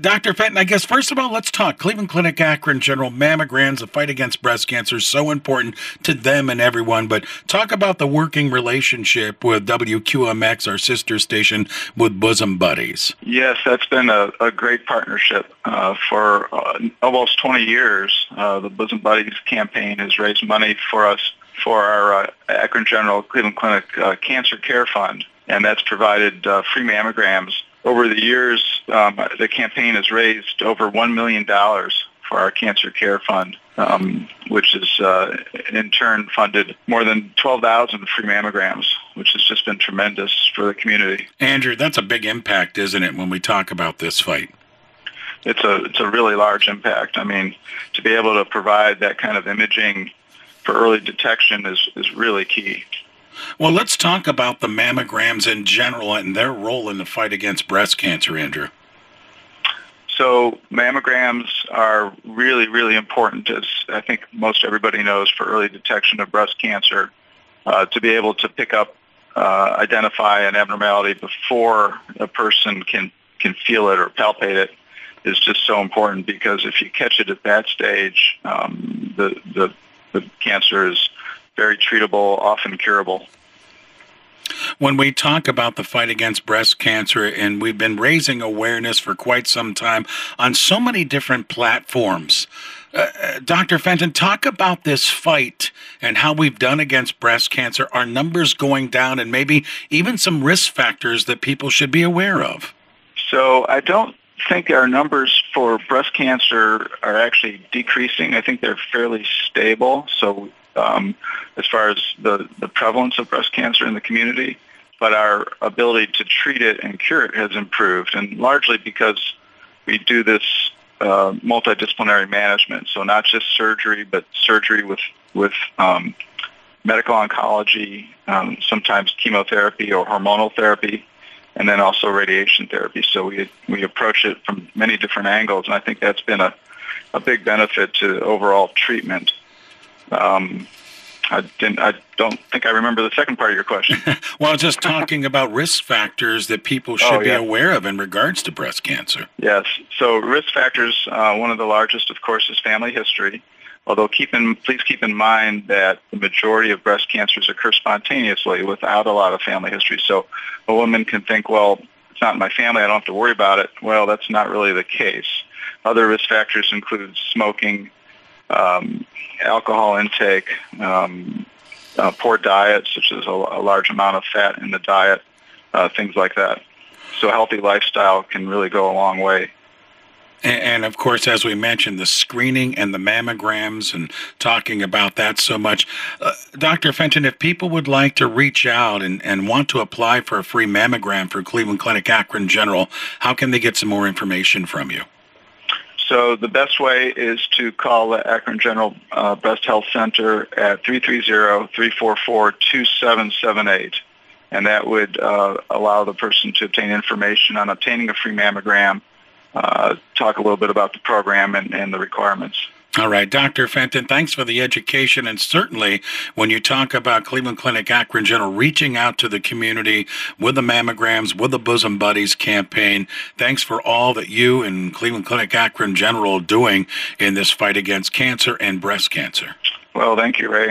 Dr. Fenton, I guess first of all, let's talk. Cleveland Clinic Akron General mammograms, the fight against breast cancer is so important to them and everyone. But talk about the working relationship with WQMX, our sister station, with Bosom Buddies. Yes, that's been a, a great partnership uh, for uh, almost 20 years. Uh, the Bosom Buddies campaign has raised money for us for our uh, Akron General Cleveland Clinic uh, Cancer Care Fund, and that's provided uh, free mammograms over the years, um, the campaign has raised over $1 million for our cancer care fund, um, which has uh, in turn funded more than 12,000 free mammograms, which has just been tremendous for the community. Andrew, that's a big impact, isn't it, when we talk about this fight? It's a it's a really large impact. I mean, to be able to provide that kind of imaging for early detection is, is really key. Well, let's talk about the mammograms in general and their role in the fight against breast cancer, Andrew. So mammograms are really, really important, as I think most everybody knows, for early detection of breast cancer. Uh, to be able to pick up, uh, identify an abnormality before a person can can feel it or palpate it is just so important because if you catch it at that stage, um, the, the the cancer is very treatable, often curable. When we talk about the fight against breast cancer, and we've been raising awareness for quite some time on so many different platforms, uh, uh Dr. Fenton, talk about this fight and how we've done against breast cancer, our numbers going down, and maybe even some risk factors that people should be aware of. So I don't think our numbers for breast cancer are actually decreasing. I think they're fairly stable. So um, as far as the, the prevalence of breast cancer in the community, but our ability to treat it and cure it has improved, and largely because we do this uh, multidisciplinary management. So not just surgery, but surgery with with um, medical oncology, um, sometimes chemotherapy or hormonal therapy, and then also radiation therapy. So we we approach it from many different angles, and I think that's been a a big benefit to overall treatment. Um, I didn't. I don't think I remember the second part of your question. well, just talking about risk factors that people should oh, yeah. be aware of in regards to breast cancer. Yes. So risk factors. Uh, one of the largest, of course, is family history. Although keep in, please keep in mind that the majority of breast cancers occur spontaneously without a lot of family history. So a woman can think, well, it's not in my family. I don't have to worry about it. Well, that's not really the case. Other risk factors include smoking, um, alcohol intake, um, uh, poor diet, such as a, a, large amount of fat in the diet, uh, things like that. So a healthy lifestyle can really go a long way. And, and, of course, as we mentioned, the screening and the mammograms and talking about that so much. Uh, Dr. Fenton, if people would like to reach out and, and want to apply for a free mammogram for Cleveland Clinic Akron General, how can they get some more information from you? So the best way is to call the Akron General uh, Breast Health Center at 330-344-2778. And that would uh, allow the person to obtain information on obtaining a free mammogram, uh, talk a little bit about the program and, and the requirements. All right, Dr. Fenton, thanks for the education. And certainly, when you talk about Cleveland Clinic Akron General reaching out to the community with the mammograms, with the Bosom Buddies campaign, thanks for all that you and Cleveland Clinic Akron General are doing in this fight against cancer and breast cancer. Well, thank you, Ray.